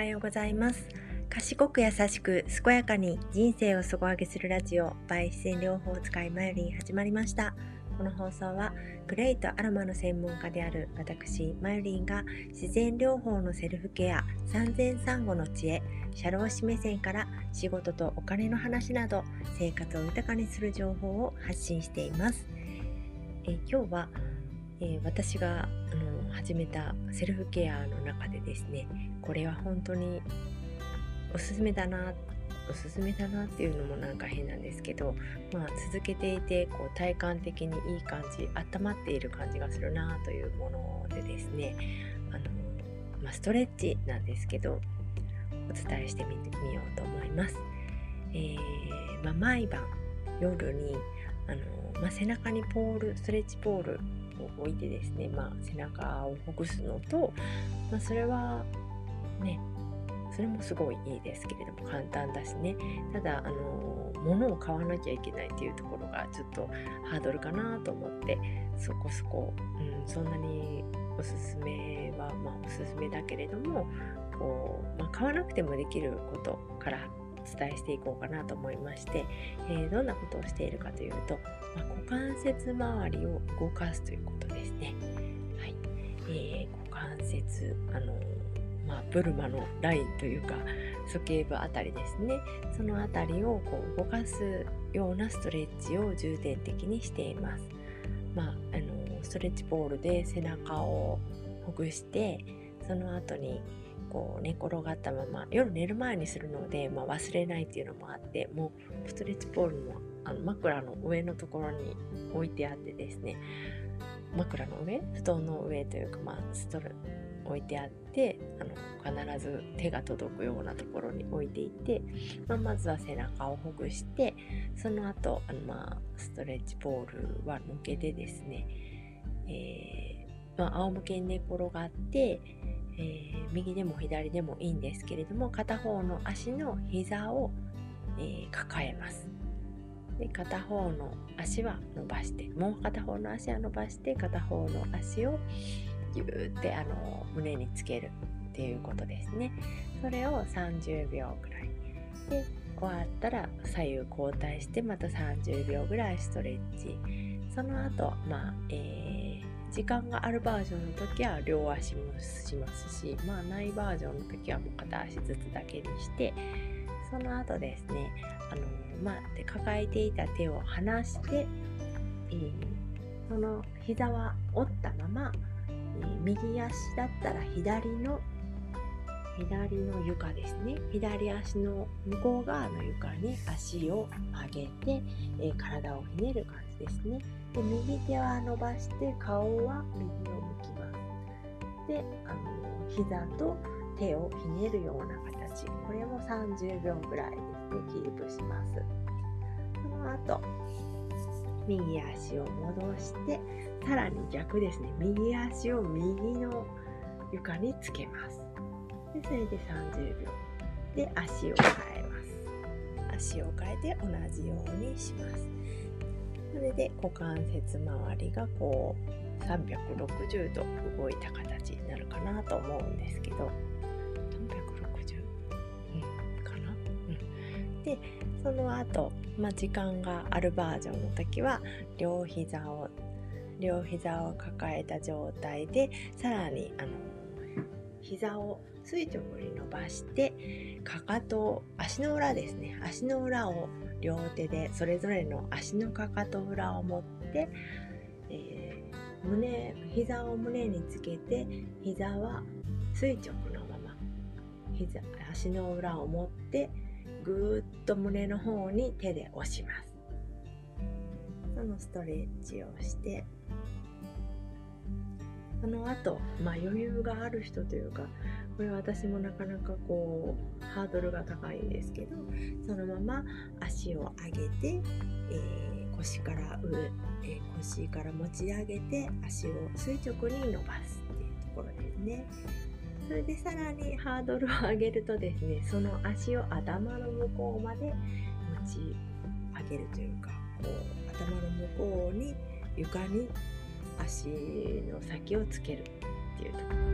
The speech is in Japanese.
はようございます。賢く優しく健やかに人生を底上げするラジオバイ自然療法を使いマヨリン始まりました。この放送はグレイとアロマの専門家である私マヨリンが自然療法のセルフケア産前産後の知恵社労士目線から仕事とお金の話など生活を豊かにする情報を発信しています。え今日は、えー、私があの始めたセルフケアの中でですねこれは本当におすすめだなおすすめだなっていうのもなんか変なんですけど、まあ、続けていてこう体感的にいい感じ温まっている感じがするなというものでですねあの、まあ、ストレッチなんですけどお伝えしてみみようと思います。えー、まあ、毎晩夜にあの、まあ、背中にポールストレッチポール置いてですね、まあ、背中をほぐすのと、まあ、それはねそれもすごいいいですけれども簡単だしね。ただあの物を買わなきゃいけないっていうところがちょっとハードルかなと思ってそこそこ、うん、そんなにおすすめはまあおすすめだけれどもこう、まあ、買わなくてもできることから伝えしていこうかなと思いまして、えー、どんなことをしているかというと、まあ、股関節周りを動かすということですね。はいえー、股関節あのまあ、ブルマのラインというか鼠径部あたりですねそのあたりをこう動かすようなストレッチを重点的にしています。まあ、あのストレッチボールで背中をほぐしてその後にこう寝転がったまま夜寝る前にするので、まあ、忘れないっていうのもあってもうストレッチボールもあの枕の上のところに置いてあってですね。枕の上？布団の上というか、まあ、ストレ置いてあってあの必ず手が届くようなところに置いていて、まあ、まずは背中をほぐしてその後あのまあストレッチボールは抜けてですね、えー、まあ、仰向けに寝転がって、えー、右でも左でもいいんですけれども片方の足の膝を、えー、抱えます。で片方の足は伸ばしてもう片方の足は伸ばして片方の足を、ギューってあの胸につけるっていうことですね。それを30秒ぐらい。で終わったら左右交代してまた30秒ぐらいストレッチ。その後まあ、えー、時間があるバージョンの時は両足もしますしまあないバージョンの時はもう片足ずつだけにしてその後ですねあのまあ抱えていた手を離して、えー、その膝は折ったままえ右足だったら左の左の床ですね。左足の向こう側の床に足を上げて、えー、体をひねる感じですね。で右手は伸ばして顔は右を向きます。であの膝と手をひねるような形。これも30秒ぐらいですね。キープします。その後右足を戻してさらに逆ですね。右足を右の床につけます。でそれで30秒。で足を変えます。足を変えて同じようにします。それで股関節周りがこう360度動いた形になるかなと思うんですけど。360、うん、かな、うん、でその後、まあ、時間があるバージョンの時は両膝を両膝を抱えた状態でさらにあの膝を垂直に伸ばしてかかと足の裏ですね。足の裏を両手でそれぞれの足のかかと裏を持って、えー、胸膝を胸につけて膝は垂直のまま膝足の裏を持ってぐーっと胸の方に手で押します。そのストレッチをしてその後、まあ、余裕がある人というかこれ私もなかなかこうハードルが高いんですけどそのまま足を上げて、えー、腰から上、えー、腰から持ち上げて足を垂直に伸ばすっていうところですね。それでさらにハードルを上げるとですねその足を頭の向こうまで持ち上げるというかこう頭の向こうに床に足の先をつけるっていうところ